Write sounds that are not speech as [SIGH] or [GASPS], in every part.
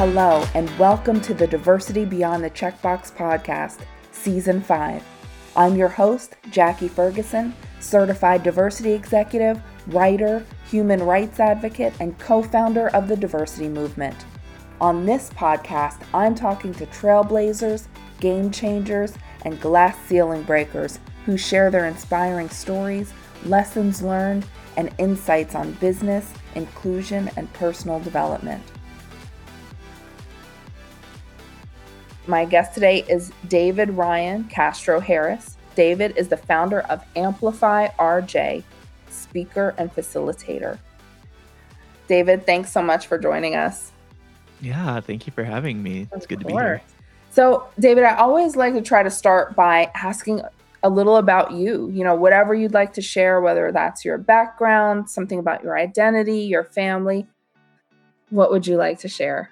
Hello, and welcome to the Diversity Beyond the Checkbox podcast, Season 5. I'm your host, Jackie Ferguson, certified diversity executive, writer, human rights advocate, and co founder of the diversity movement. On this podcast, I'm talking to trailblazers, game changers, and glass ceiling breakers who share their inspiring stories, lessons learned, and insights on business, inclusion, and personal development. My guest today is David Ryan Castro Harris. David is the founder of Amplify RJ, speaker and facilitator. David, thanks so much for joining us. Yeah, thank you for having me. It's good to be here. So, David, I always like to try to start by asking a little about you. You know, whatever you'd like to share, whether that's your background, something about your identity, your family. What would you like to share?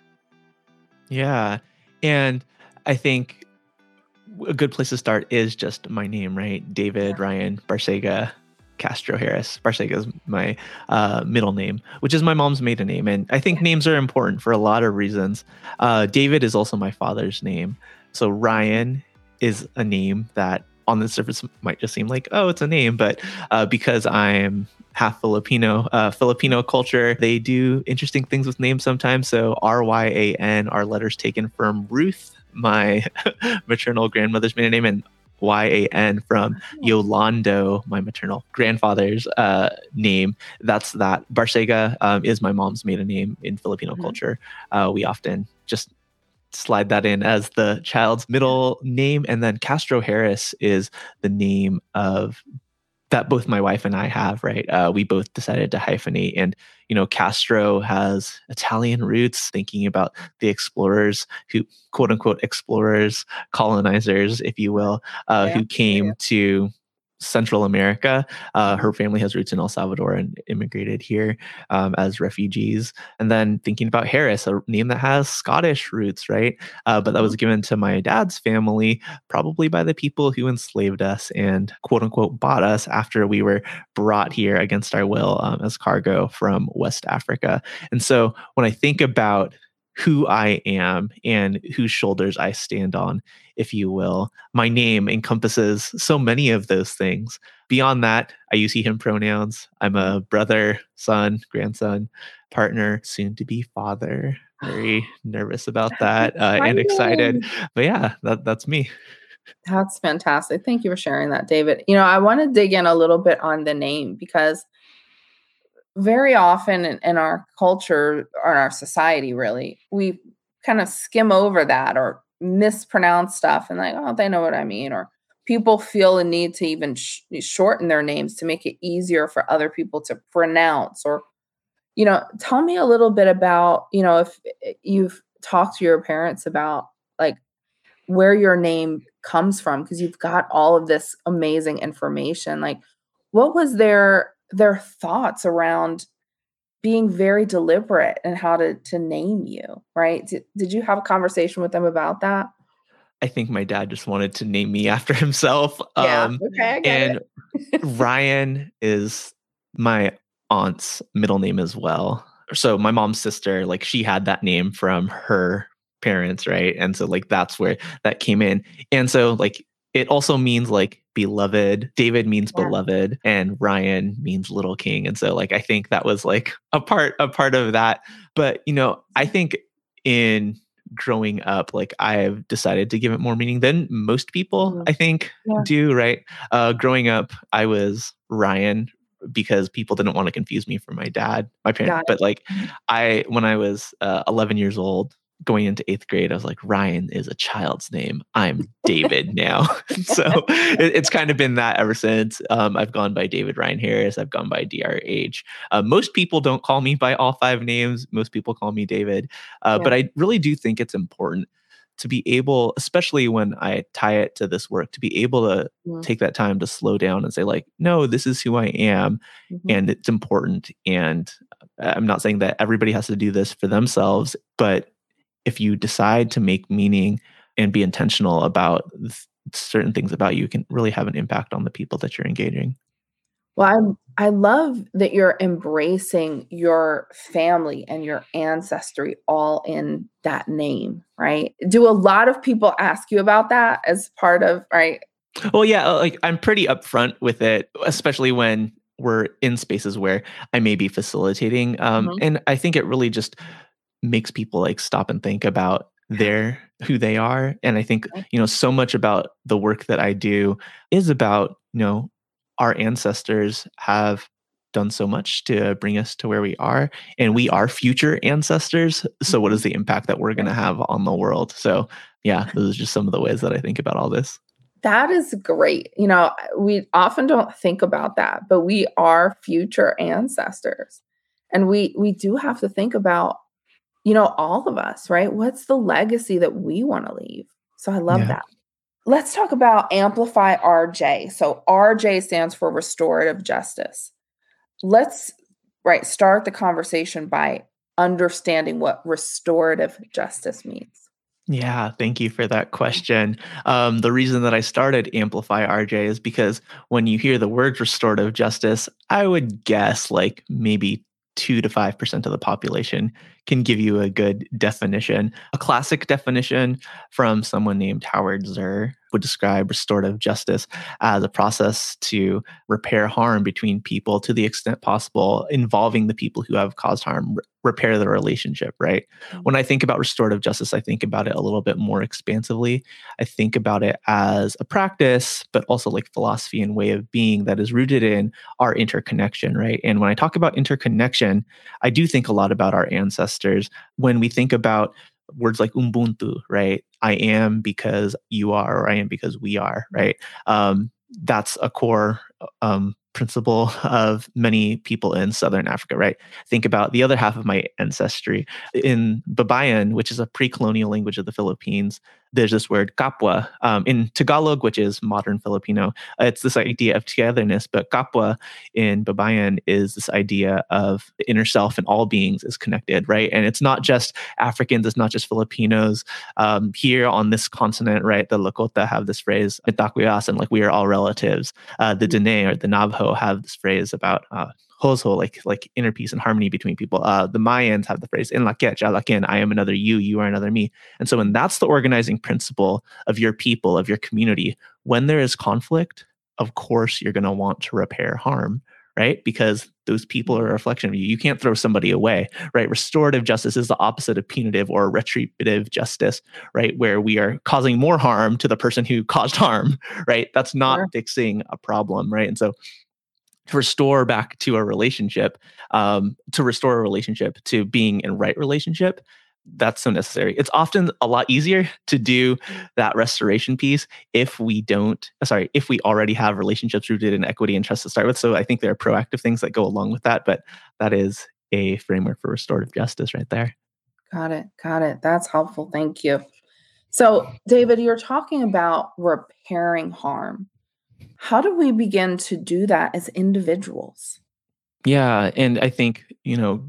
Yeah. And I think a good place to start is just my name, right? David yeah. Ryan Barcega Castro Harris. Barcega is my uh, middle name, which is my mom's maiden name. And I think names are important for a lot of reasons. Uh, David is also my father's name. So Ryan is a name that on the surface might just seem like, oh, it's a name. But uh, because I'm half Filipino, uh, Filipino culture, they do interesting things with names sometimes. So R Y A N are letters taken from Ruth my [LAUGHS] maternal grandmother's maiden name, and Y-A-N from oh. Yolando, my maternal grandfather's uh, name. That's that. Barcega um, is my mom's maiden name in Filipino mm-hmm. culture. Uh, we often just slide that in as the child's middle name. And then Castro Harris is the name of that both my wife and I have, right? Uh, we both decided to hyphenate. And, you know, Castro has Italian roots, thinking about the explorers who, quote unquote, explorers, colonizers, if you will, uh, yeah, who came yeah. to Central America. Uh, her family has roots in El Salvador and immigrated here um, as refugees. And then thinking about Harris, a name that has Scottish roots, right? Uh, but that was mm-hmm. given to my dad's family, probably by the people who enslaved us and quote unquote bought us after we were brought here against our will um, as cargo from West Africa. And so when I think about who I am and whose shoulders I stand on, if you will. My name encompasses so many of those things. Beyond that, I use he, him pronouns. I'm a brother, son, grandson, partner, soon to be father. Very [GASPS] nervous about that uh, and excited. But yeah, that, that's me. That's fantastic. Thank you for sharing that, David. You know, I want to dig in a little bit on the name because very often in, our culture or in our society, really, we kind of skim over that or mispronounce stuff and like, oh, they know what I mean. Or people feel a need to even sh- shorten their names to make it easier for other people to pronounce. Or, you know, tell me a little bit about, you know, if eh, you've talked to your parents about like where your name comes from because you've got all of this amazing information like what was their their thoughts around being very deliberate and how to to name you right? Did, did you have a conversation with them about that? I think my dad just wanted to name me [LAUGHS] after himself yeah, um okay, and [LAUGHS] ryan is my aunt's middle name as well. So my mom's sister like she had that name from her parents right? And so like that's where that came in. And so like it also means like beloved. David means yeah. beloved and Ryan means little king. And so like I think that was like a part a part of that. But you know, I think in growing up like I've decided to give it more meaning than most people mm-hmm. I think yeah. do, right? Uh growing up I was Ryan because people didn't want to confuse me from my dad, my parents. But like mm-hmm. I when I was uh, 11 years old, going into eighth grade, I was like, Ryan is a child's name. I'm David now. [LAUGHS] so it, it's kind of been that ever since. Um, I've gone by David Ryan Harris. I've gone by DRH. Uh, most people don't call me by all five names. Most people call me David. Uh, yeah. But I really do think it's important to be able, especially when I tie it to this work, to be able to yeah. take that time to slow down and say, like, no, this is who I am, mm-hmm. and it's important. And uh, I'm not saying that everybody has to do this for themselves, but if you decide to make meaning and be intentional about certain things about you can really have an impact on the people that you're engaging Well, I I love that you're embracing your family and your ancestry all in that name, right? Do a lot of people ask you about that as part of, right? Well, yeah, uh, like I'm pretty upfront with it, especially when we're in spaces where I may be facilitating. Um, mm-hmm. And I think it really just makes people like stop and think about their who they are and i think you know so much about the work that i do is about you know our ancestors have done so much to bring us to where we are and we are future ancestors so what is mm-hmm. the impact that we're going to have on the world? So yeah those are just some of the ways that i think about all this. That is great you know we often don't think about that but we are future ancestors and we we do have to think about you know all of us right what's the legacy that we want to leave so i love yeah. that Let's talk about Amplify RJ. So RJ stands for restorative justice. Let's right start the conversation by understanding what restorative justice means. Yeah, thank you for that question. Um, the reason that I started Amplify RJ is because when you hear the word restorative justice, I would guess like maybe two to 5% of the population can give you a good definition. A classic definition from someone named Howard Zehr would describe restorative justice as a process to repair harm between people to the extent possible, involving the people who have caused harm, repair the relationship, right? Mm-hmm. When I think about restorative justice, I think about it a little bit more expansively. I think about it as a practice, but also like philosophy and way of being that is rooted in our interconnection, right? And when I talk about interconnection, I do think a lot about our ancestors when we think about words like ubuntu right i am because you are or i am because we are right um, that's a core um, principle of many people in southern Africa, right? Think about the other half of my ancestry. In Baybayin, which is a pre colonial language of the Philippines, there's this word kapwa. Um, in Tagalog, which is modern Filipino, it's this idea of togetherness, but kapwa in Baybayin is this idea of the inner self and all beings is connected, right? And it's not just Africans, it's not just Filipinos. Um, here on this continent, right, the Lakota have this phrase, itaquias, and like we are all relatives. Uh, the Dene or the Navajo have this phrase about uh, Hózhó, like like inner peace and harmony between people. Uh, the Mayans have the phrase "In Lak'ech, I am another you, you are another me." And so, when that's the organizing principle of your people, of your community, when there is conflict, of course you're going to want to repair harm, right? Because those people are a reflection of you. You can't throw somebody away, right? Restorative justice is the opposite of punitive or retributive justice, right? Where we are causing more harm to the person who caused harm, [LAUGHS] right? That's not sure. fixing a problem, right? And so to restore back to a relationship, um, to restore a relationship to being in right relationship, that's so necessary. It's often a lot easier to do that restoration piece if we don't, uh, sorry, if we already have relationships rooted in equity and trust to start with. So I think there are proactive things that go along with that, but that is a framework for restorative justice right there. Got it. Got it. That's helpful. Thank you. So, David, you're talking about repairing harm. How do we begin to do that as individuals? Yeah. And I think, you know,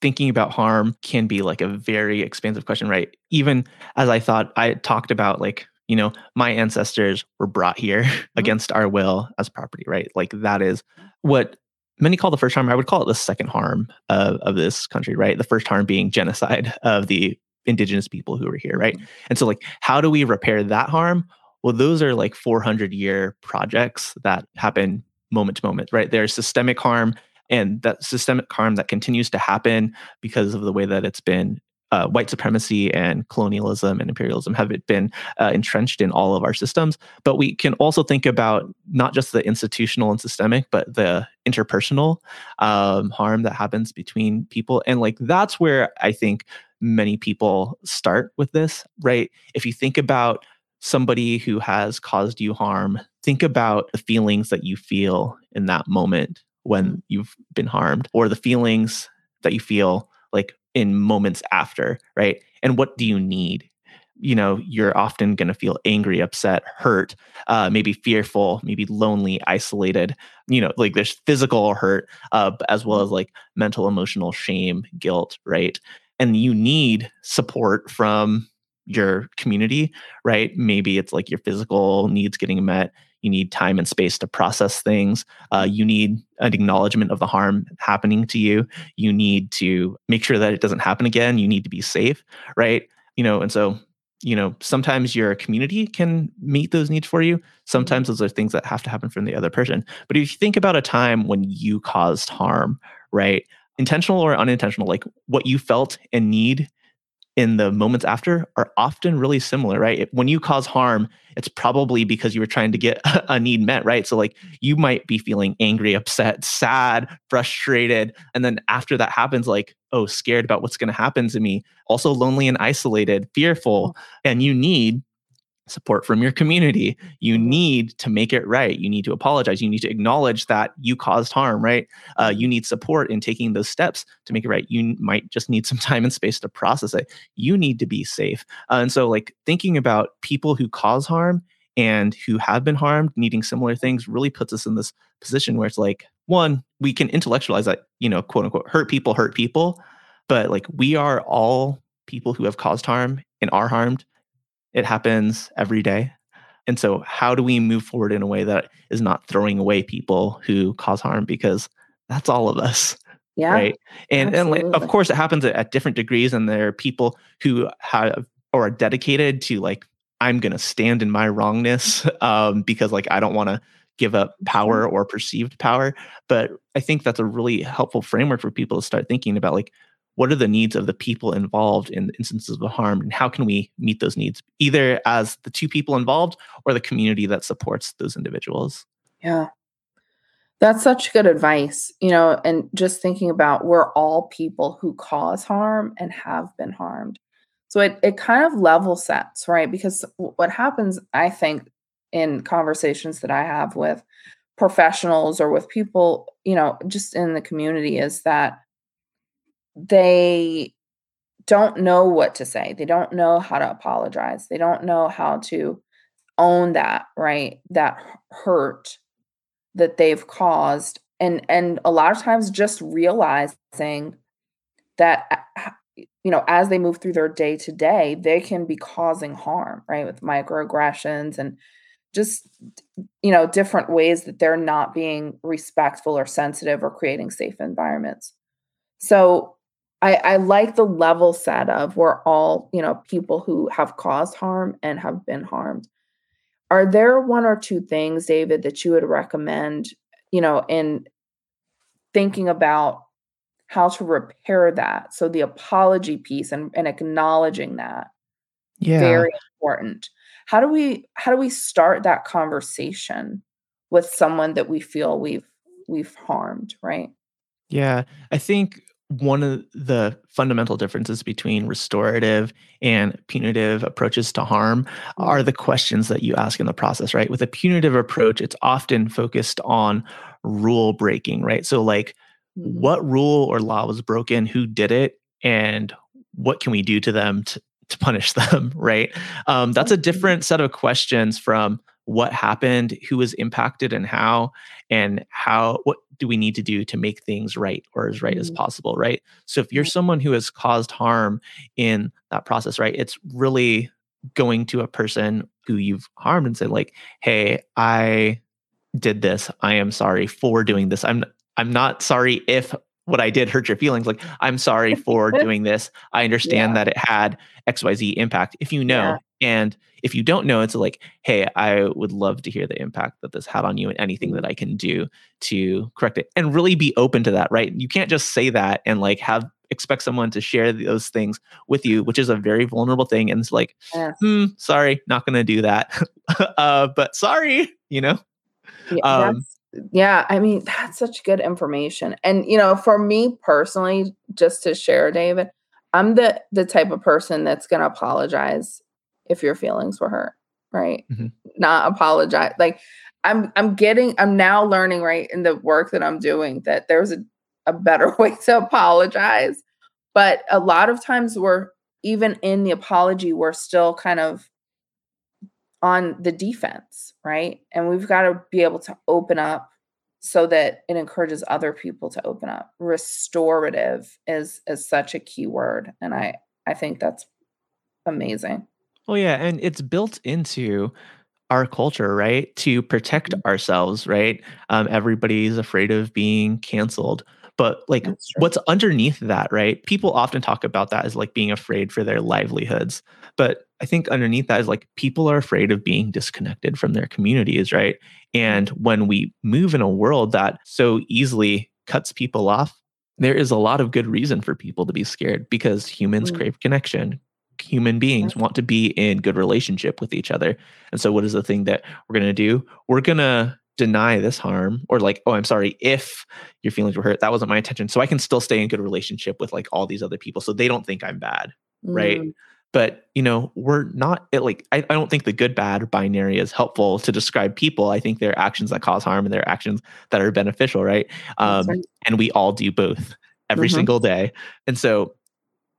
thinking about harm can be like a very expansive question, right? Even as I thought, I talked about like, you know, my ancestors were brought here [LAUGHS] mm-hmm. against our will as property, right? Like that is what many call the first harm. I would call it the second harm of, of this country, right? The first harm being genocide of the indigenous people who were here, right? Mm-hmm. And so, like, how do we repair that harm? Well, those are like 400 year projects that happen moment to moment, right? There's systemic harm, and that systemic harm that continues to happen because of the way that it's been uh, white supremacy and colonialism and imperialism have been uh, entrenched in all of our systems. But we can also think about not just the institutional and systemic, but the interpersonal um, harm that happens between people. And like that's where I think many people start with this, right? If you think about somebody who has caused you harm, think about the feelings that you feel in that moment when mm-hmm. you've been harmed, or the feelings that you feel like in moments after, right? And what do you need? You know, you're often going to feel angry, upset, hurt, uh, maybe fearful, maybe lonely, isolated. You know, like there's physical hurt, uh, as well mm-hmm. as like mental, emotional shame, guilt, right? And you need support from your community, right? Maybe it's like your physical needs getting met. You need time and space to process things. Uh, you need an acknowledgement of the harm happening to you. You need to make sure that it doesn't happen again. You need to be safe, right? You know, and so you know, sometimes your community can meet those needs for you. Mm-hmm. Sometimes those are things that have to happen from the other person. But if you think about a time when you caused harm, right? Intentional or unintentional, like what you felt and need in the moments after are often really similar, right? When you cause harm, it's probably because you were trying to get [LAUGHS] a need met, right? So, like, you might be feeling angry, upset, sad, frustrated. And then after that happens, like, oh, scared about what's going to happen to me, also lonely and isolated, fearful. And you need support from your community. You need to make it right. You need to apologize. You need to acknowledge that you caused harm, right? Uh, you need support in taking those steps to make it right. You might just need some [LAUGHS] time and space to process it. You need to be safe. Uh, and so, like, thinking about people who cause harm and who have been harmed needing similar things really puts us in this position where it's like, one, we can intellectualize that, you know, quote unquote, hurt people hurt people. But like, we are all people who have caused harm and are harmed it happens every day. And so, how do we move forward in a way that is not throwing away people who cause harm? Because that's all of us. Yeah. Right. And, and like, of course, it happens at, at different degrees. And there are people who have or are dedicated to like, I'm going to stand in my wrongness [LAUGHS] um, because like I don't want to give up power or perceived power. But I think that's a really helpful framework for people to start thinking about like, what are the needs of the people involved in instances of harm and how can we meet those needs either as the two people involved or the community that supports those individuals? Yeah. That's such good advice you know and just thinking about we're all people who cause harm and have been harmed. So it, it kind of level sets right? Because what happens i think in conversations that i have with professionals or with people you know just in the community is that they don't know what to say. They don't know how to apologize. They don't know how to own that, right? That hurt that they've caused and and a lot of times just realizing that you know as they move through their day to day they can be causing harm right with microaggressions and just you know different ways that they're not being respectful or sensitive or creating safe environments so I, I like the level set of we're all, you know, people who have caused harm and have been harmed. Are there one or two things, David, that you would recommend, you know, in thinking about how to repair that? So the apology piece and, and acknowledging that. Yeah. Very important. How do we how do we start that conversation with someone that we feel we've we've harmed, right? Yeah. I think one of the fundamental differences between restorative and punitive approaches to harm are mm-hmm. the questions that you ask in the process, right? With a punitive approach, it's often focused on rule breaking, right? So, like, mm-hmm. what rule or law was broken, who did it, and what can we do to them to, to punish [LAUGHS] them, right? Um, that's a different set of questions from what happened, who was impacted, and how, and how what do we need to do to make things right or as right mm-hmm. as possible, right? So if you're someone who has caused harm in that process, right, it's really going to a person who you've harmed and say like, "Hey, I did this. I am sorry for doing this. I'm I'm not sorry if what I did hurt your feelings. Like, I'm sorry for [LAUGHS] doing this. I understand yeah. that it had XYZ impact. If you know, yeah. And if you don't know, it's like, hey, I would love to hear the impact that this had on you and anything that I can do to correct it. And really be open to that, right? You can't just say that and like have expect someone to share those things with you, which is a very vulnerable thing. And it's like, yeah. hmm, sorry, not gonna do that. [LAUGHS] uh, but sorry, you know? Yeah, um, yeah, I mean, that's such good information. And you know, for me personally, just to share, David, I'm the the type of person that's going to apologize if your feelings were hurt, right? Mm-hmm. Not apologize. Like I'm I'm getting I'm now learning right in the work that I'm doing that there's a, a better [LAUGHS] way to apologize. But a lot of times we're even in the apology, we're still kind of on the defense, right? And we've got to be able to open up so that it encourages other people to open up. Restorative is is such a key word and I I think that's amazing. Oh yeah, and it's built into our culture, right? To protect Mhm. ourselves, right? Um, everybody's afraid of being canceled. But like what's underneath that, right? People often talk about that as like being afraid for their livelihoods. But I think underneath that is like people are afraid of being disconnected from their communities, right? And when we move in a world that so easily cuts people off, there is a lot of good reason for people to be scared because humans Mm, crave connection. Human beings want to be in good relationship with each other. And so what is the thing that we're going to do? We're going to deny this harm or like, oh, I'm sorry if your feelings were hurt. That wasn't my intention. So I can still stay in good relationship with like all these other people so they don't think I'm bad, right? mm, But, you know, we're not it, like I, I don't think the good bad binary is helpful to describe people. I think there are actions that cause harm and there are actions that are beneficial, right? Um, right. and we all do both every Mhm. single day. And so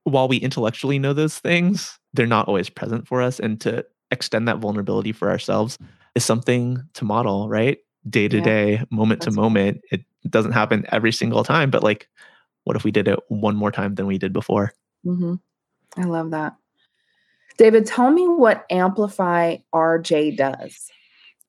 while we intellectually know those things, they're not always present for us. And to extend that vulnerability for ourselves is something to model, right? Day to day, moment to moment. It doesn't happen every single time, but like, what if we did it one more time than we did before? Mhm. I love that. David, tell me what Amplify RJ does.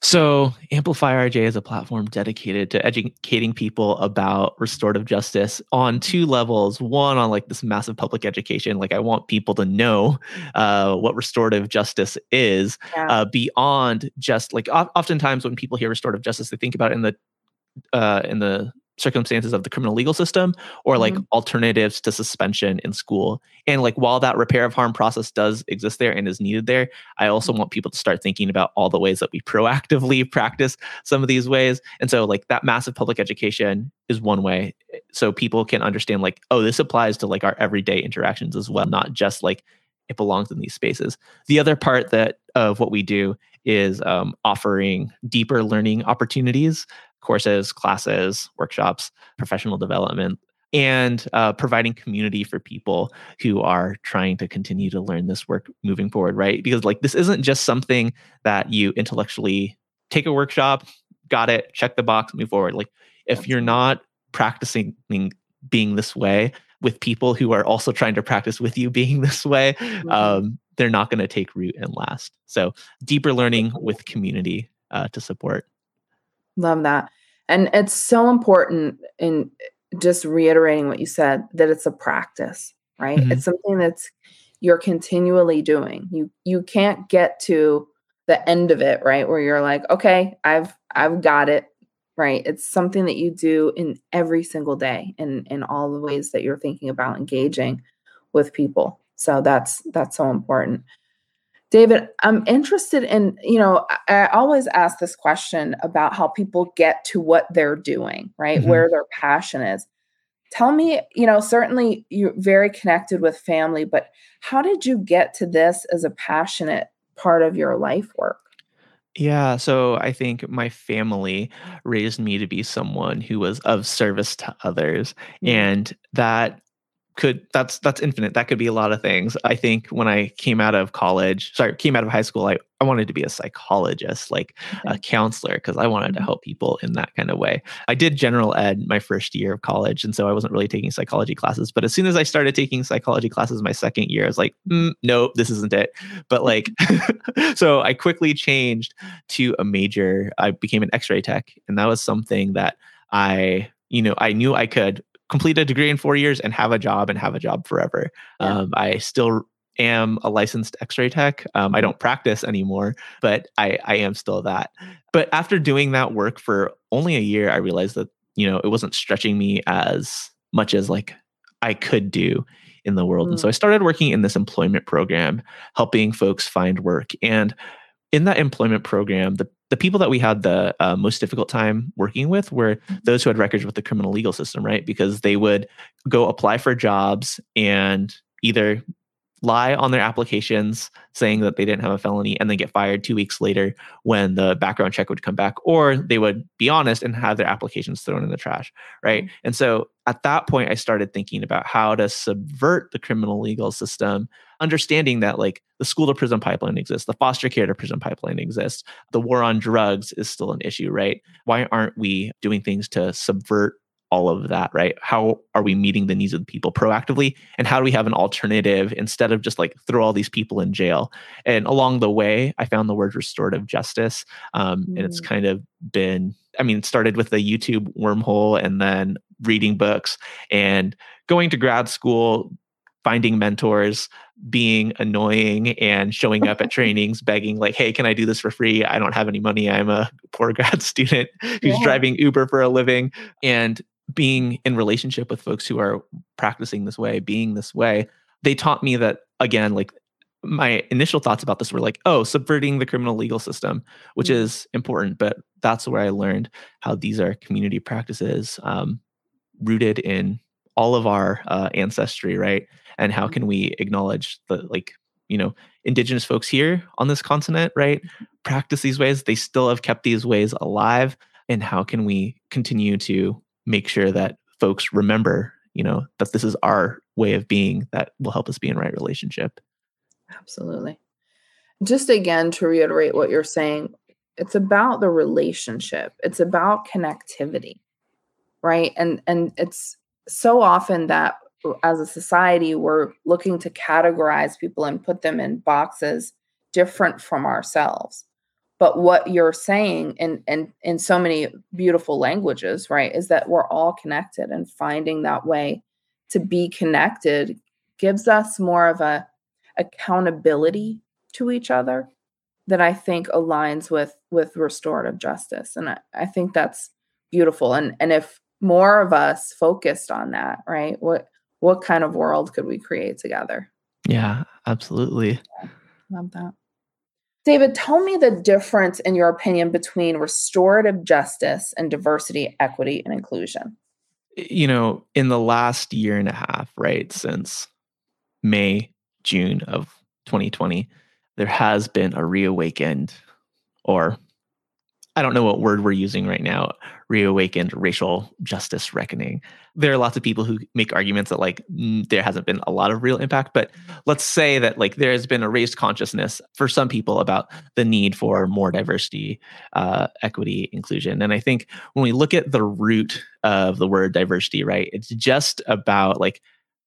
So, Amplify RJ is a platform dedicated to educating people about restorative justice on two levels. One, on like this massive public education, like I want people to know uh, what restorative justice is, Yeah. uh, beyond just like oftentimes when people hear restorative justice, they think about it in the uh, in the circumstances of the criminal legal system or like Mhm. alternatives to suspension in school. And like while that repair of harm process does exist there and is needed there, I also want people to start thinking about all the ways that we proactively [LAUGHS] practice some of these ways. And so like that massive public education is one way so people can understand like oh this applies to like our everyday interactions as well, not just like it belongs in these spaces. The other part that of what we do is um, offering deeper learning opportunities courses, classes, workshops, professional development, and uh, providing community for people who are trying to continue to learn this work moving forward, right? Because like this isn't just something that you intellectually take a workshop, got it, check the box, move forward. Like if you're not practicing being this way with people who are also trying to practice with you being [LAUGHS] this way, Mhm. um, they're not going to take root and last. So deeper learning with community uh, to support. Love that. And it's so important in just reiterating what you said that it's a practice, right? Mhm. It's something that's you're continually doing. You you can't get to the end of it, right? Where you're like, "Okay, I've I've got it." Right? It's something that you do in every single day in in all the ways that you're thinking about engaging with people. So that's that's so important. David, I'm interested in, you know, I, always ask this question about how people get to what they're doing, right? Mhm. Where their passion is. Tell me, you know, certainly you're very connected with family, but how did you get to this as a passionate part of your life work? Yeah, so I think my family raised me to be someone who was of service to others, Mm, and that could that's that's infinite. That could be a lot of things. I think when I came out of college, sorry, came out of high school, I, I wanted to be a psychologist, like a counselor, because I wanted to Mhm, help people in that kind of way. I did general ed my first year of college, and so I wasn't really taking psychology classes. But as soon as I started taking psychology classes my second year, I was like, mm, nope, this isn't it. But [LAUGHS] like, [LAUGHS] so I quickly changed to a major. I became an X-ray tech, and that was something that I, you know, I knew I could complete a degree in four years and have a job and have a job forever. Yeah. Um, I still am a licensed X-ray tech. Um, I don't practice anymore, but I, I am still that. But after doing that work for only a year, I realized that you know it wasn't stretching me as much as like I could do in the world. And so Mm, I started working in this employment program, helping folks find work. And in that employment program, the, the people that we had the uh, most difficult time working with were those who had records with the criminal legal system, right? Because they would go apply for jobs and either lie on their applications saying that they didn't have a felony and then get fired two weeks later when the background check would come back, or they would be honest and have their applications thrown in the trash, right? mm, And so at that point, I started thinking about how to subvert the criminal legal system, understanding that like the school to prison pipeline exists, the foster care to prison pipeline exists, the war on drugs is still an issue, right? Why aren't we doing things to subvert all of that, right? How are we meeting the needs of the people proactively? And how do we have an alternative instead of just like throw all these people in jail? And along the way, I found the word restorative justice. Um, mm. And it's mm. kind of been, I mean, it started with the YouTube wormhole and then reading books and going to grad school, finding mentors, being annoying and showing up at [LAUGHS] trainings begging like hey can i do this for free i don't have any money i'm a poor [LAUGHS] grad student who's yeah. driving uber for a living and being in relationship with folks who are practicing this way being this way they taught me that again like my initial thoughts about this were like oh subverting the criminal legal system which mm-hmm. is important but that's where i learned how these are community practices um, rooted in all of our uh, ancestry right and how can we acknowledge the like you know indigenous folks here on this continent right? Practice these ways. They still have kept these ways alive. And how can we continue to make sure that folks remember you know that this is our way of being that will help us be in right relationship? Absolutely. Just again to reiterate what you're saying it's about the relationship. It's about connectivity right? And and it's so often that as a society we're looking to categorize people and put them in boxes different from ourselves. But what you're saying in in in so many beautiful languages right is that we're all connected and finding that way to be connected gives us more of a accountability to each other that i think aligns with with restorative justice. And i, I think that's beautiful. And and if more of us focused on that right what what kind of world could we create together? Yeah, absolutely. Yeah, love that. David, tell me the difference in your opinion between restorative justice and diversity, equity, and inclusion. You know, in the last year and a half, right, since May, June of 2020, there has been a reawakened or I don't know what word we're using right now, reawakened racial justice reckoning. There are lots of people who make arguments that like there hasn't been a lot of real impact, but let's say that like there has been a raised consciousness for some people about the need for more diversity, uh, equity, inclusion. And I think when we look at the root of the word diversity, right, it's just about like,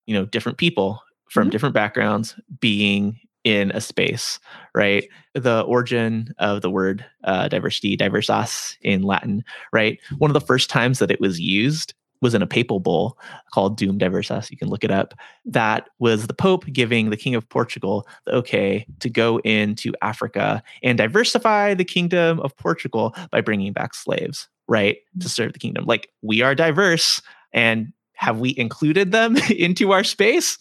you know, different people from mm-hmm. different backgrounds being in a space, right? The origin of the word uh, diversity, diversas in Latin, right? One of the first times that it was used was in a papal bull called Dum Diversas. You can look it up. That was the Pope giving the King of Portugal the okay to go into Africa and diversify the kingdom of Portugal by bringing back slaves, right? To serve the kingdom. Like we are diverse and have we included them [LAUGHS] into our space?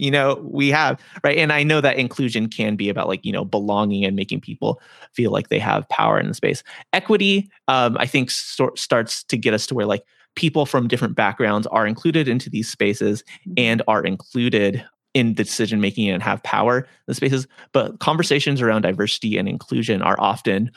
You know we have right? And i know that inclusion can be about like you know belonging and making people feel like they have power in the space. Equity um, i think sort starts to get us to where like people from different backgrounds are included into these spaces mm-hmm. and are included in the decision making and have power in the spaces. But conversations around diversity and inclusion are often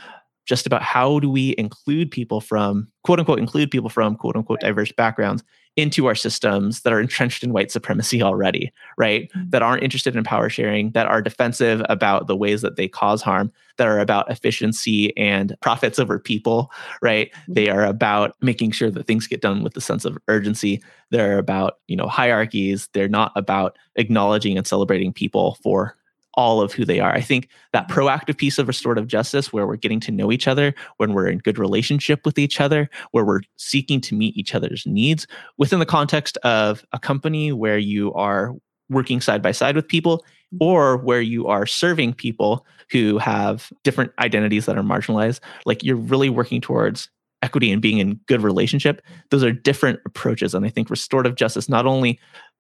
just about how do we include people from quote unquote include people from quote unquote diverse backgrounds into our systems that are entrenched in white supremacy already, right? Mm-hmm. That aren't interested in power sharing, that are defensive about the ways that they cause harm, that are about efficiency and profits over people, right? Mm-hmm. They are about making sure that things get done with a sense of urgency. They're about, you know, hierarchies. They're not about acknowledging and celebrating people for all of who they are. I think that proactive piece of restorative justice, where we're getting to know each other, when we're in good relationship with each other, where we're seeking to meet each other's needs within the context of a company where you are working side by side with people mm-hmm. or where you are serving people who have different identities that are marginalized, like you're really working towards equity and being in good relationship. Those are different approaches. And I think restorative justice not only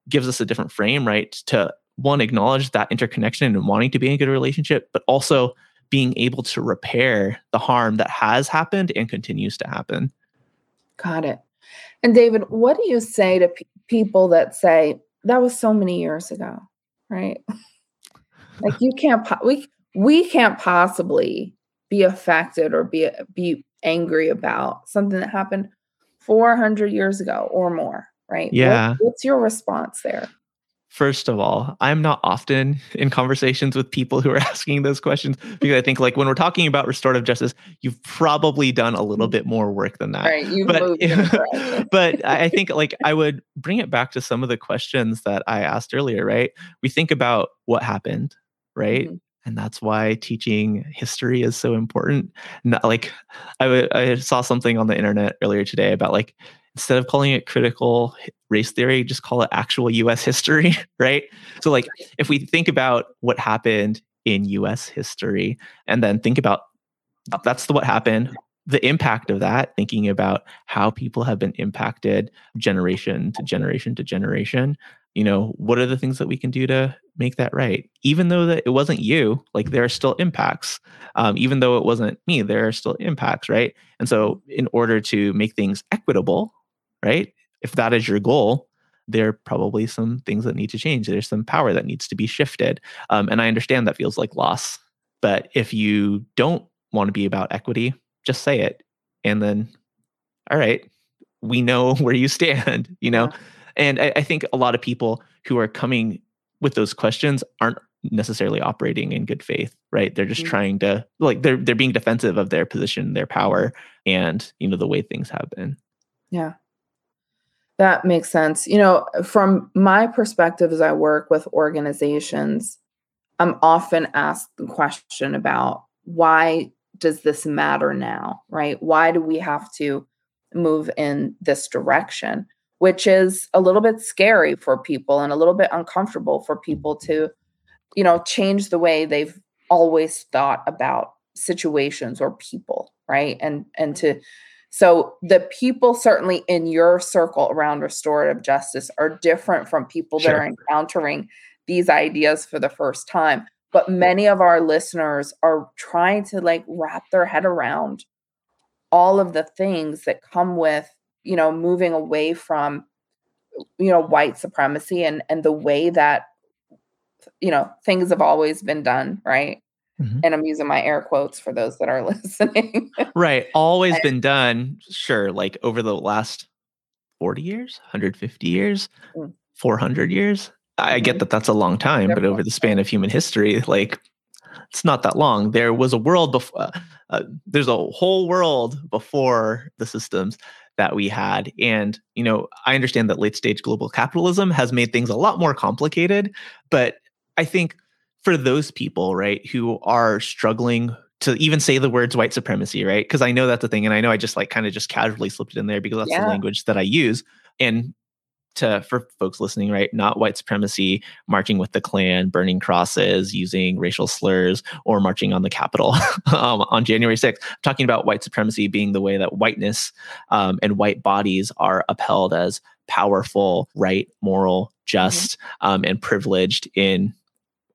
gives us a different frame, right, to one acknowledge that interconnection and wanting to be in a good relationship but also being able to repair the harm that has happened and continues to happen. Got it. And david what do you say to p- people that say that was so many years ago right? [LAUGHS] Like you can't po- we we can't possibly be affected or be be angry about something that happened 400 years ago or more right? Yeah. what, what's your response there First of all, I'm not often in conversations with people who are [LAUGHS] asking those questions because I think like when we're talking about restorative justice, you've probably done a little bit more work than that. Right. You but, [LAUGHS] but I think like I would bring it back to some of the questions that I asked earlier, right? We think about what happened, right? Mm-hmm and that's why teaching history is so important. Not like I, I saw something on the internet earlier today about like instead of calling it critical race theory, just call it actual US history, [LAUGHS] right? So, like, if we think about what happened in US history and then think about that's the, what happened, the impact of that, thinking about how people have been impacted generation to generation to generation, you know, what are the things that we can do to make that right? Even though that it wasn't you, like there are still impacts. Um, even though it wasn't me, there are still impacts, right? And so, in order to make things equitable, right? If that is your goal, there are probably some things that need to change. There's some power that needs to be shifted. Um, and I understand that feels like loss. But if you don't want to be about equity, just say it. And then, all right, we know [LAUGHS] where you stand, you know? Yeah. And I, I think a lot of people who are coming with those questions aren't necessarily operating in good faith right they're just mm-hmm. trying to like they're they're being defensive of their position their power and you know the way things have been yeah that makes sense. You know, from my perspective as I work with organizations, I'm often asked the question about why does this matter now, right? Why do we have to move in this direction? Which is a little bit scary for people and a little bit uncomfortable for people to, you know, change the way they've always thought about situations or people, right? And and to so the people certainly in your circle around restorative justice are different from people sure. that are encountering these ideas for the first time. But many of our listeners are trying to like wrap their head around all of the things that come with, you know, moving away from you know white supremacy and and the way that you know things have always been done, right? Mm-hmm. And I'm using my air quotes for those that are [LAUGHS] listening. right. Always been done. Sure. Like over the last 40 years, 150 years, mm. 400 years. I mm-hmm. get that that's a long time, but over the span of human history, like it's not that long. There was a world before, uh, uh, there's a whole world before the systems that we had. And, you know, I understand that late stage global capitalism has made things a lot more complicated, but I think for those people, right, who are struggling to even say the words white supremacy, right? Because I know that's the thing. And I know I just like kind of just casually slipped it in there because that's yeah. the language that I use. And to for folks listening, right, not white supremacy, marching with the Klan, burning crosses, using racial slurs, or marching on the Capitol [LAUGHS] um, on January 6th. I'm talking about white supremacy being the way that whiteness um, and white bodies are upheld as powerful, right, moral, mm-hmm. just, mm-hmm. um, and privileged in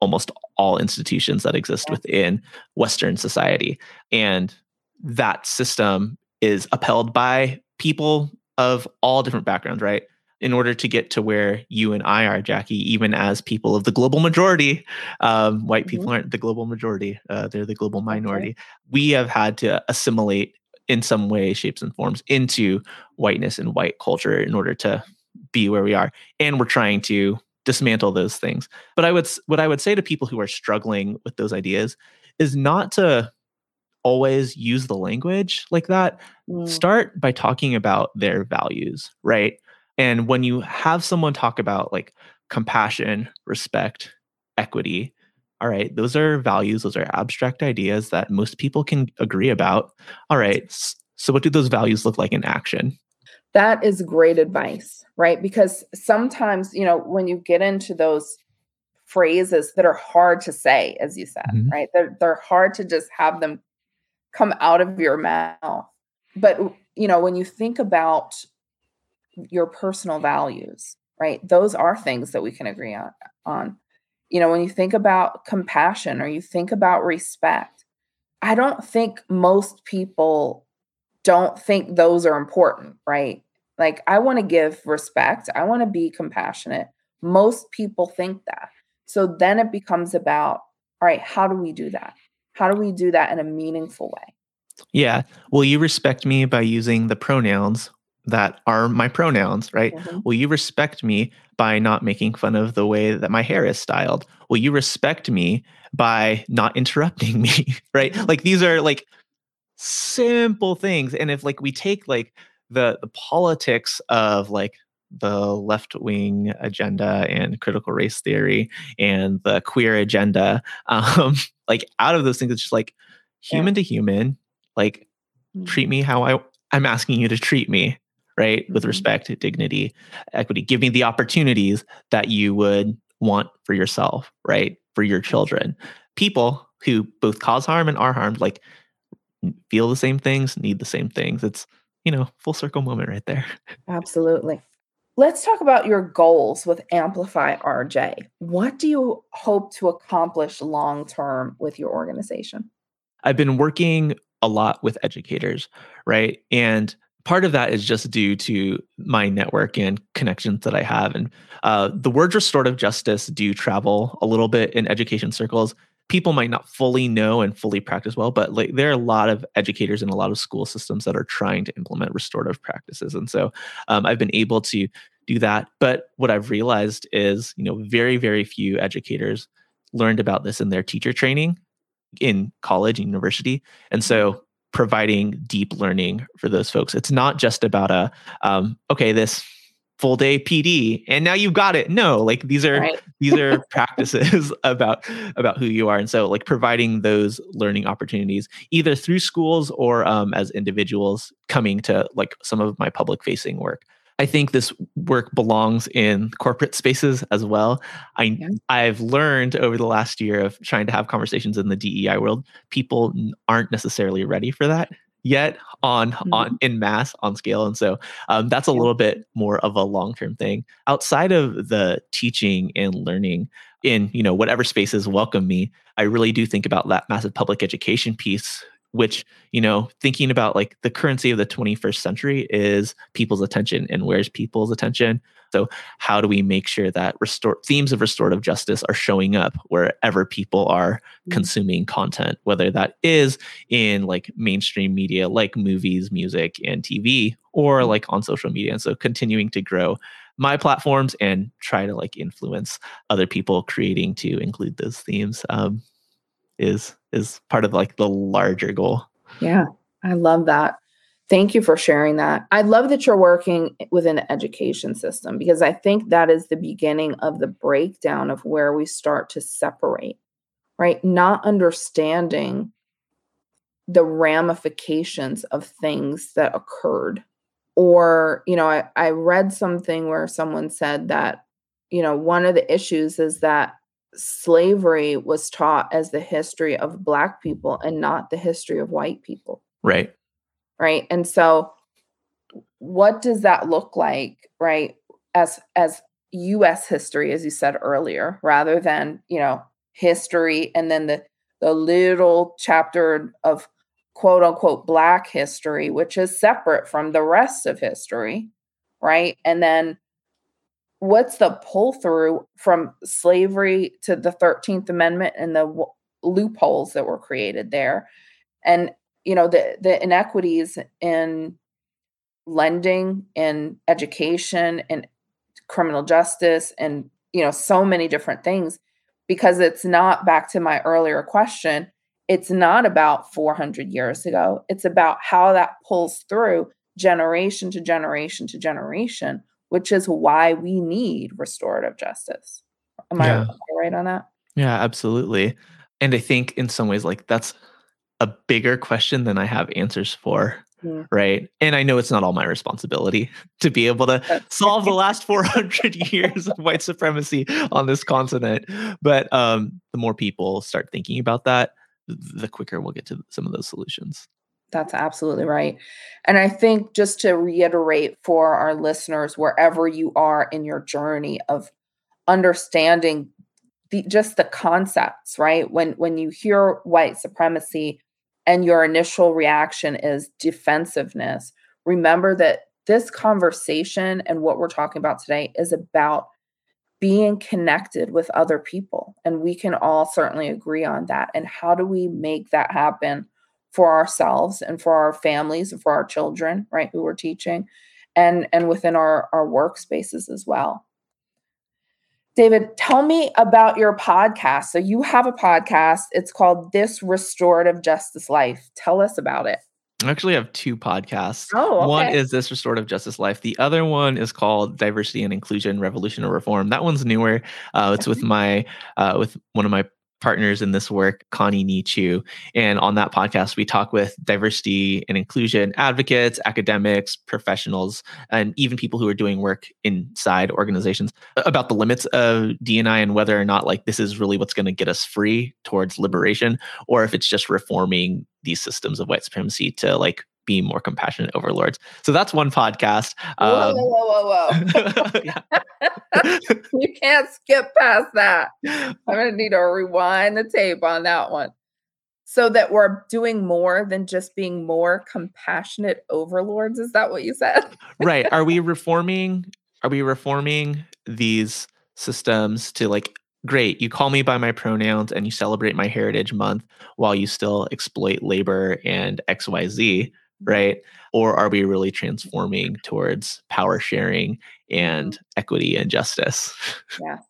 almost all institutions that exist within Western society. And that system is upheld by people of all different backgrounds, right? In order to get to where you and I are, Jackie, even as people of the global majority, um, white mm-hmm. people aren't the global majority, uh, they're the global minority. Okay. We have had to assimilate in some way, shapes, and forms into whiteness and white culture in order to be where we are. And we're trying to dismantle those things. But I would what I would say to people who are struggling with those ideas is not to always use the language like that. Mm. Start by talking about their values, right? And when you have someone talk about like compassion, respect, equity, all right, those are values, those are abstract ideas that most people can agree about. All right, so what do those values look like in action? That is great advice, right? Because sometimes, you know, when you get into those phrases that are hard to say, as you said, mm-hmm. right? They're they're hard to just have them come out of your mouth. But you know, when you think about your personal values, right? Those are things that we can agree on. on. You know, when you think about compassion or you think about respect, I don't think most people don't think those are important, right? Like, I want to give respect, I want to be compassionate. Most people think that. So then it becomes about, all right, how do we do that? How do we do that in a meaningful way? Yeah. Will you respect me by using the pronouns that are my pronouns, right? Mm-hmm. Will you respect me by not making fun of the way that my hair is styled? Will you respect me by not interrupting [LAUGHS] me, right? Mm-hmm. Like these are like simple things and if like we take like the the politics of like the left wing agenda and critical race theory and the queer agenda [LAUGHS] um like out of those things it's just like human yeah. to human like mm-hmm. treat me how i i'm asking you to treat me right mm-hmm. with respect dignity equity give me the opportunities that you would want for yourself right for your children people who both cause harm and are harmed like feel the same things, need the same things. It's, you know, full circle moment right there. Absolutely. Let's talk about your goals with Amplify RJ. What do you hope to accomplish long term with your organization? I've been working a lot with educators, right? And part of that is just due to my network and connections that I have. And uh, the words restorative justice do travel a little bit in education circles people might not fully know and fully practice well, but like there are a lot of educators in a lot of school systems that are trying to implement restorative practices. And so um, I've been able to do that. But what I've realized is, you know, very, very few educators learned about this in their teacher training in college and university. And so mm-hmm. providing deep learning for those folks. It's not just about a, um, okay, this full day PD and now you've got it. No, like these are right. [LAUGHS] these are practices [LAUGHS] about about who you are. And so like providing those learning opportunities either through schools or um, as individuals coming to like some of my public facing work. I think this work belongs in corporate spaces as well. I yeah. I've learned over the last year of trying to have conversations in the DEI world, people aren't necessarily ready for that yet on mm-hmm. on in mass on scale and so um, that's a little bit more of a long-term thing. Outside of the teaching and learning in you know whatever spaces welcome me i really do think about that massive public education piece which you know thinking about like the currency of the 21st century is people's attention and where's people's attention so how do we make sure that restore themes of restorative justice are showing up wherever people are mm-hmm. consuming content whether that is in like mainstream media like movies music and tv or mm-hmm. like on social media and so continuing to grow my platforms and try to like influence other people creating to include those themes um, is is part of like the larger goal. Yeah, I love that. Thank you for sharing that. I love that you're working within the education system because I think that is the beginning of the breakdown of where we start to separate, right? Not understanding the ramifications of things that occurred. Or, you know, I, I read something where someone said that, you know, one of the issues is that slavery was taught as the history of black people and not the history of white people. Right. Right. And so what does that look like, right? As as US history as you said earlier, rather than, you know, history and then the the little chapter of quote unquote black history which is separate from the rest of history, right? And then what's the pull through from slavery to the 13th amendment and the w- loopholes that were created there and you know the the inequities in lending and education and criminal justice and you know so many different things because it's not back to my earlier question it's not about 400 years ago it's about how that pulls through generation to generation to generation which is why we need restorative justice. Am yeah. I right on that? Yeah, absolutely. And I think in some ways, like that's a bigger question than I have answers for. Yeah. Right. And I know it's not all my responsibility [LAUGHS] to be able to solve the last 400 [LAUGHS] years of white supremacy on this continent. But um, the more people start thinking about that, the quicker we'll get to some of those solutions. That's absolutely right. And I think just to reiterate for our listeners, wherever you are in your journey of understanding the, just the concepts, right? When when you hear white supremacy and your initial reaction is defensiveness, remember that this conversation and what we're talking about today is about being connected with other people. And we can all certainly agree on that. And how do we make that happen? for ourselves and for our families and for our children, right, who we're teaching, and and within our our workspaces as well. David, tell me about your podcast. So you have a podcast. It's called This Restorative Justice Life. Tell us about it. I actually have two podcasts. Oh, okay. One is this restorative justice life. The other one is called Diversity and Inclusion Revolution or Reform. That one's newer. Uh, it's with my uh, with one of my partners in this work, Connie Nichu. And on that podcast, we talk with diversity and inclusion advocates, academics, professionals, and even people who are doing work inside organizations about the limits of DNI and whether or not like this is really what's going to get us free towards liberation, or if it's just reforming these systems of white supremacy to like be more compassionate overlords. So that's one podcast. Um, whoa, whoa, whoa, whoa. [LAUGHS] [LAUGHS] you can't skip past that. I'm going to need to rewind the tape on that one. So that we're doing more than just being more compassionate overlords. Is that what you said? right. Are we [LAUGHS] reforming? Are we reforming these systems to like great you call me by my pronouns and you celebrate my heritage month while you still exploit labor and xyz right? Or are we really transforming towards power sharing and mm-hmm. equity and justice? [LAUGHS] Yes.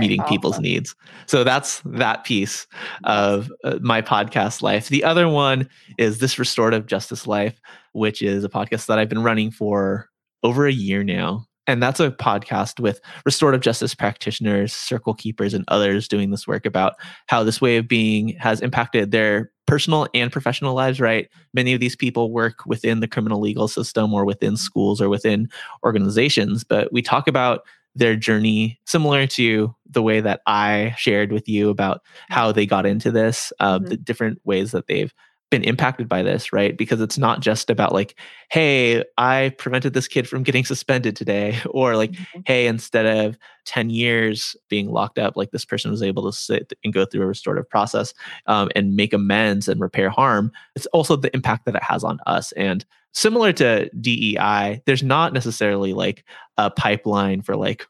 meeting awesome. people's needs. So that's that piece of uh, my podcast life. The other one is this restorative justice life, which is a podcast that I've been running for over a year now. And that's a podcast with restorative justice practitioners, circle keepers, and others doing this work about how this way of being has impacted their personal and professional lives, right? Many of these people work within the criminal legal system or within schools or within organizations, but we talk about their journey similar to the way that I shared with you about how they got into this, uh, mm-hmm. the different ways that they've been impacted by this, right? Because it's not just about like, hey, I prevented this kid from getting suspended today, [LAUGHS] or like, mm-hmm. hey, instead of 10 years being locked up, like this person was able to sit and go through a restorative process um, and make amends and repair harm. It's also the impact that it has on us. And similar to DEI, there's not necessarily like a pipeline for like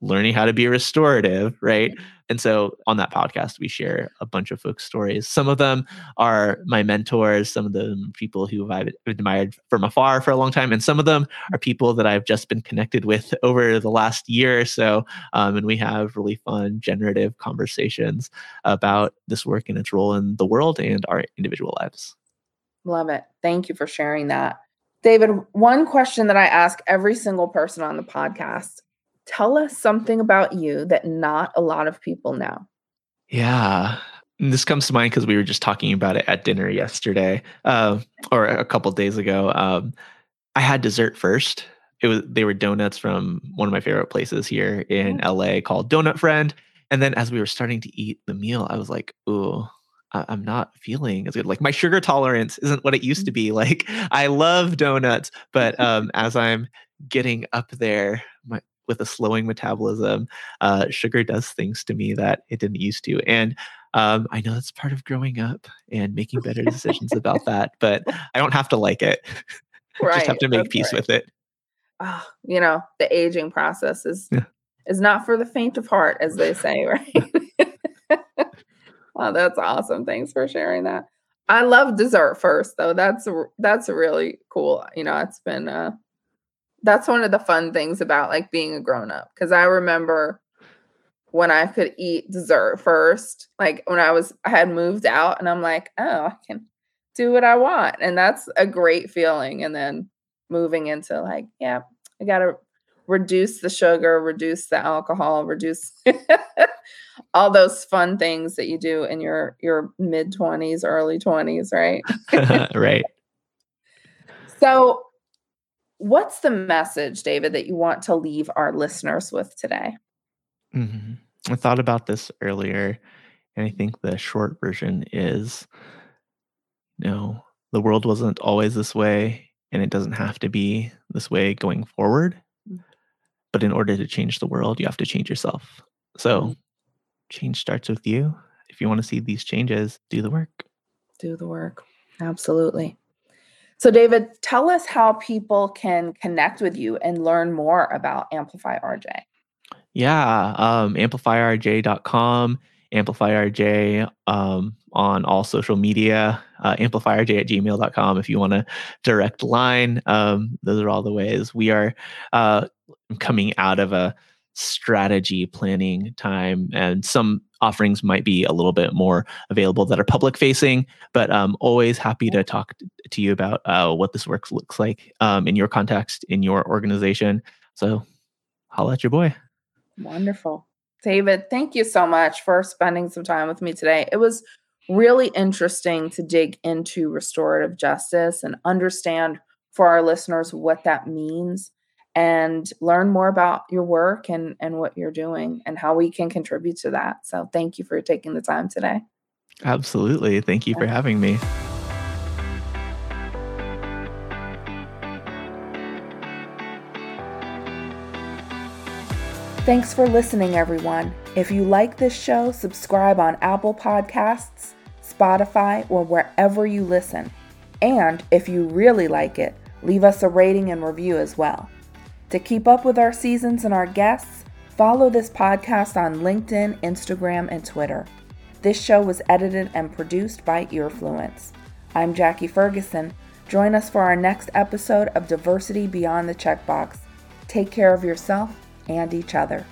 learning how to be restorative, right? Mm-hmm. And so on that podcast, we share a bunch of folks' stories. Some of them are my mentors, some of them people who I've admired from afar for a long time, and some of them are people that I've just been connected with over the last year or so. Um, and we have really fun, generative conversations about this work and its role in the world and our individual lives. Love it. Thank you for sharing that. David, one question that I ask every single person on the podcast tell us something about you that not a lot of people know. Yeah. This comes to mind because we were just talking about it at dinner yesterday, uh, or a couple days ago. Um, I had dessert first. It was they were donuts from one of my favorite places here in mm-hmm. LA called Donut Friend. And then as we were starting to eat the meal, I was like, "Ooh, I'm not feeling as good. Like my sugar tolerance isn't what it used to mm-hmm. be. [LAUGHS] Like I love donuts, but [LAUGHS] um, as I'm getting up there, with a slowing metabolism, uh, sugar does things to me that it didn't used to. And um, I know that's part of growing up and making better decisions about that, but I don't have to like it. [LAUGHS] Right, just have to make peace right. with it. Oh, you know, the aging process is yeah. is not for the faint of heart, as they say, [LAUGHS] right? oh, that's awesome. Thanks for sharing that. I love dessert first, though. That's that's really cool. You know, it's been uh, that's one of the fun things about like being a grown up because I remember when I could eat dessert first, like when I was I had moved out and I'm like, oh, I can do what I want. And that's a great feeling. And then moving into like, yeah, I gotta reduce the sugar, reduce the alcohol, reduce [LAUGHS] all those fun things that you do in your your mid 20s, early 20s, right? [LAUGHS] right. [LAUGHS] So What's the message, David, that you want to leave our listeners with today? Mm-hmm. I thought about this earlier, and I think the short version is you know, the world wasn't always this way, and it doesn't have to be this way going forward. Mm. But in order to change the world, you have to change yourself. So, mm-hmm. change starts with you. If you want to see these changes, do the work. Do the work. Absolutely. So, David, tell us how people can connect with you and learn more about Amplify RJ. Yeah, um, amplifyrj.com AmplifyRJ um, on all social media, uh, amplifyrj at gmail.com if you want a direct line. Um, those are all the ways. We are uh, coming out of a strategy planning time, and some offerings might be a little bit more available that are public facing, but um, always happy to talk to you about uh, what this work looks like um, in your context, in your organization. So, holla at your boy. Wonderful. David, thank you so much for spending some time with me today. It was really interesting to dig into restorative justice and understand for our listeners what that means and learn more about your work and, and what you're doing and how we can contribute to that. So, thank you for taking the time today. Absolutely. Thank you for having me. Thanks for listening, everyone. If you like this show, subscribe on Apple Podcasts, Spotify, or wherever you listen. And if you really like it, leave us a rating and review as well. To keep up with our seasons and our guests, follow this podcast on LinkedIn, Instagram, and Twitter. This show was edited and produced by Earfluence. I'm Jackie Ferguson. Join us for our next episode of Diversity Beyond the Checkbox. Take care of yourself and each other.